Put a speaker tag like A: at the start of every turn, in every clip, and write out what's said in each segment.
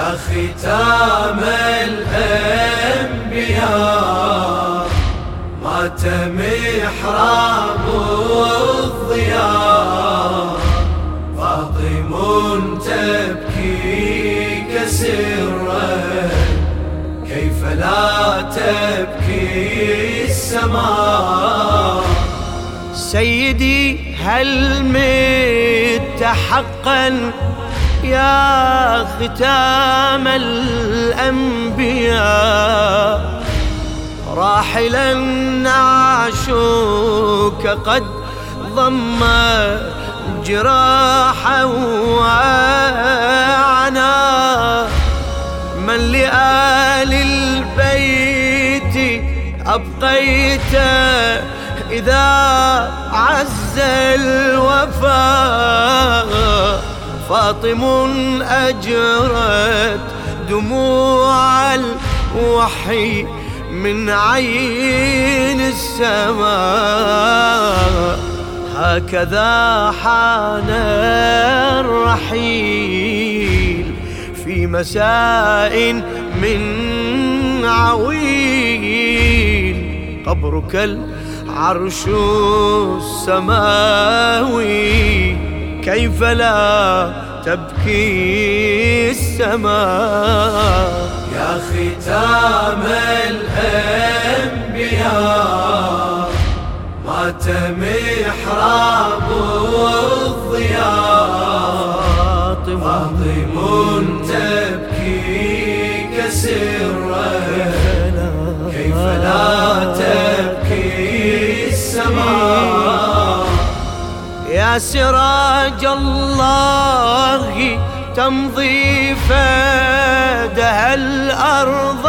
A: يا ختام الأنبياء مات محراب الضياء. فاطم تبكي كسرا كيف لا تبكي السماء؟
B: سيدي هل مت حقا؟ يا ختام الأنبياء راحلا نعشوك قد ضم جراحا وعنا من لآل البيت أبقيت إذا عز الوفاء. فاطم أجرت دموع الوحي من عين السماء. هكذا حان الرحيل في مساء من عويل. قبرك العرش السماوي. كيف لا تبكي السماء؟
A: يا ختام الأنبياء مات محراب الضياء. فاطم تبكي كسرا. كيف لا تبكي السماء؟
B: يا سراج الله تمضي فادها الأرض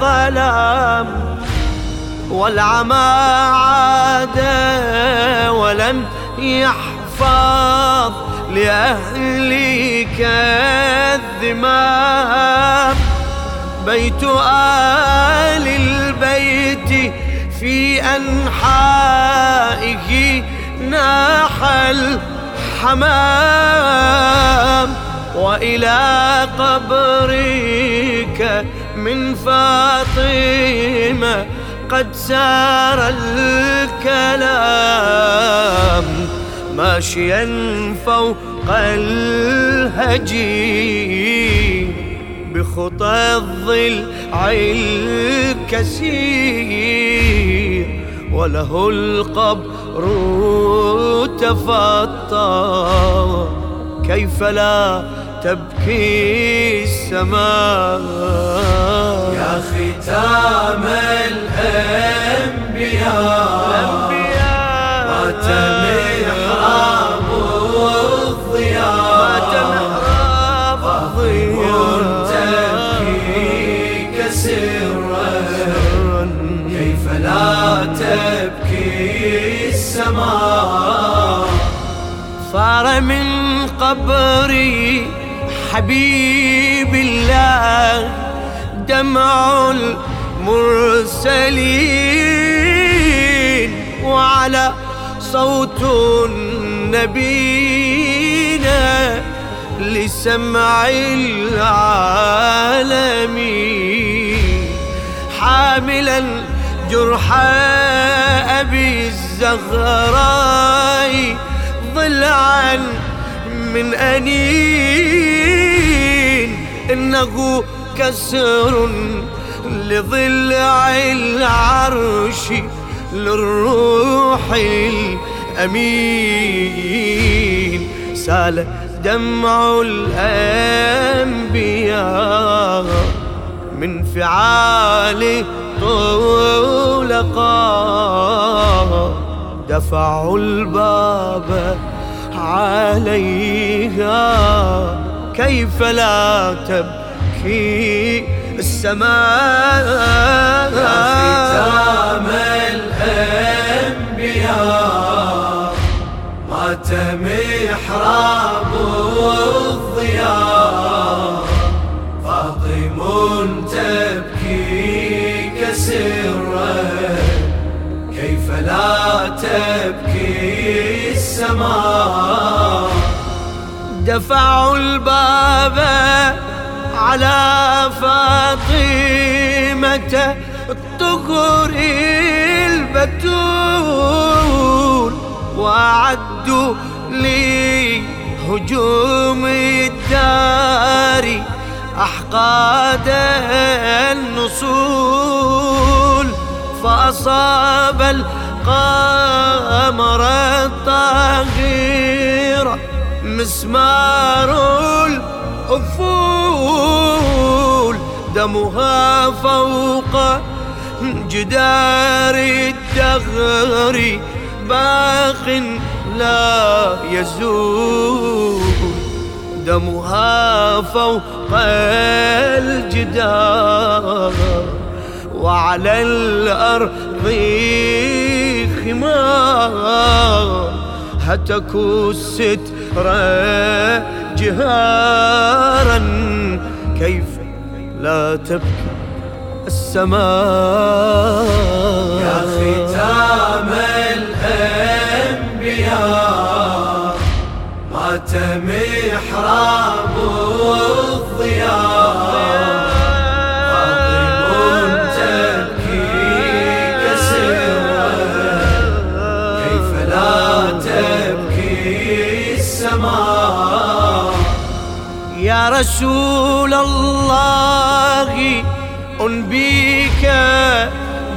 B: ظلام والعمى عاد ولم يحفظ لأهلك الذمام. بيت آل البيت في أنحائه ناح الحمام وإلى قبرك من فاطمة قد سار الكلام ماشيا فوق الهجين بخطى الضلع الكسير وله القبر تفطى كيف لا تبكي السماء؟
A: يا ختام الأنبياء السماء
B: صار من قبري حبيب الله دمع المرسلين وعلى صوت نبينا لسمع العالمين. حاملا جرح أبي الزغراء ضلعا من أنين. إنه كسر لضلع العرش للروح الأمين. سال دمع الأنبياء من فعال طلقا دفعوا الباب عليها. كيف لا تبكي السماء؟
A: ختام الأنبياء مات محراب الضياء.
B: دفعوا الباب على فاطمة الطهر البتول وأعدوا لي هجوم الدار أحقاد النصول فأصاب القمر الطاغير مسمار الأفول. دمها فوق جدار الدهر. باق لا يزول. دمها فوق الجدار. وعلى الأرض خمار. هتكوا الستر جهارا كيف لا تبكي السماء؟
A: يا ختام الأنبياء مات محراب
B: رسول الله أنبيك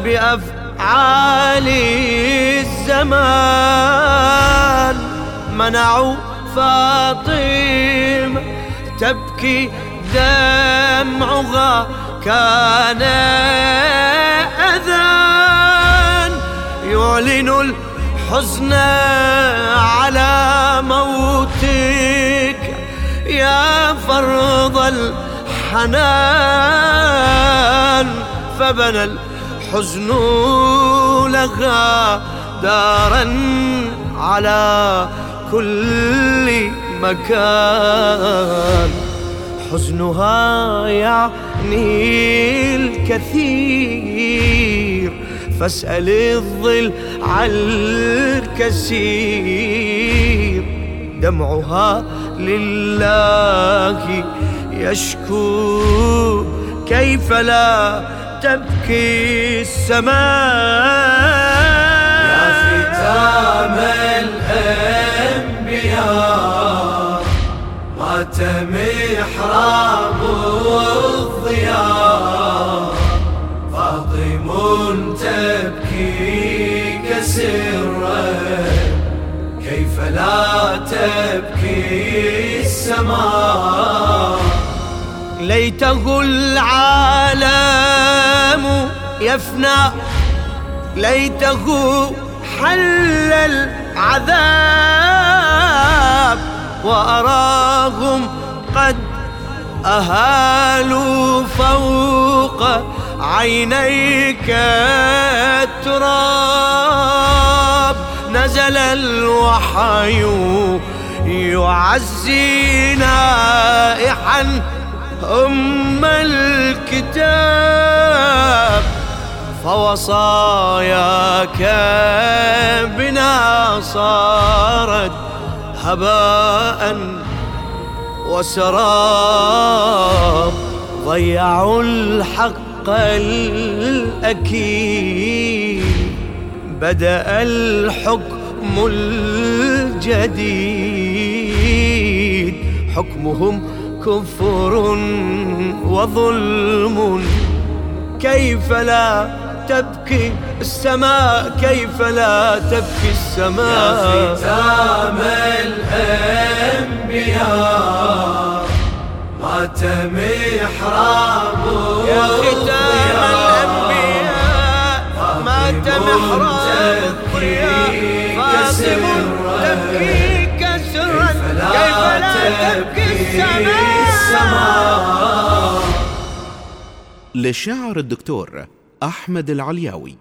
B: بأفعال الزمان. منعوا فاطمة تبكي دمعها كان أذان. يعلن الحزن على موتك يا فرض الحنان فبنى الحزن لها دارا على كل مكان. حزنها يعني الكثير فاسأل الظل على الكثير. دمعها لله يشكو كيف لا تبكي السماء؟
A: يا ختام الأنبياء مات محراب الضياء. فاطم تبكي كسرا كيف لا تبكي السماء.
B: ليته العالم يفنى. ليته حل العذاب وأراهم قد أهالوا فوق عينيك التراب. نزل الوحي يعزي نائحا أم الكتاب فوصاياك بنا صارت هباء وسراب. ضيعوا الحق الأكيد بدأ الحكم الجديد. حكمهم كفر وظلم. كيف لا تبكي السماء؟ كيف لا تبكي
A: يا
B: السماء
A: ختام الأنبياء. مات محراب
B: يا ختام الأنبياء مات محراب الضياء فاطم تبكي تبكي السماء.
C: للشاعر الدكتور أحمد العلياوي.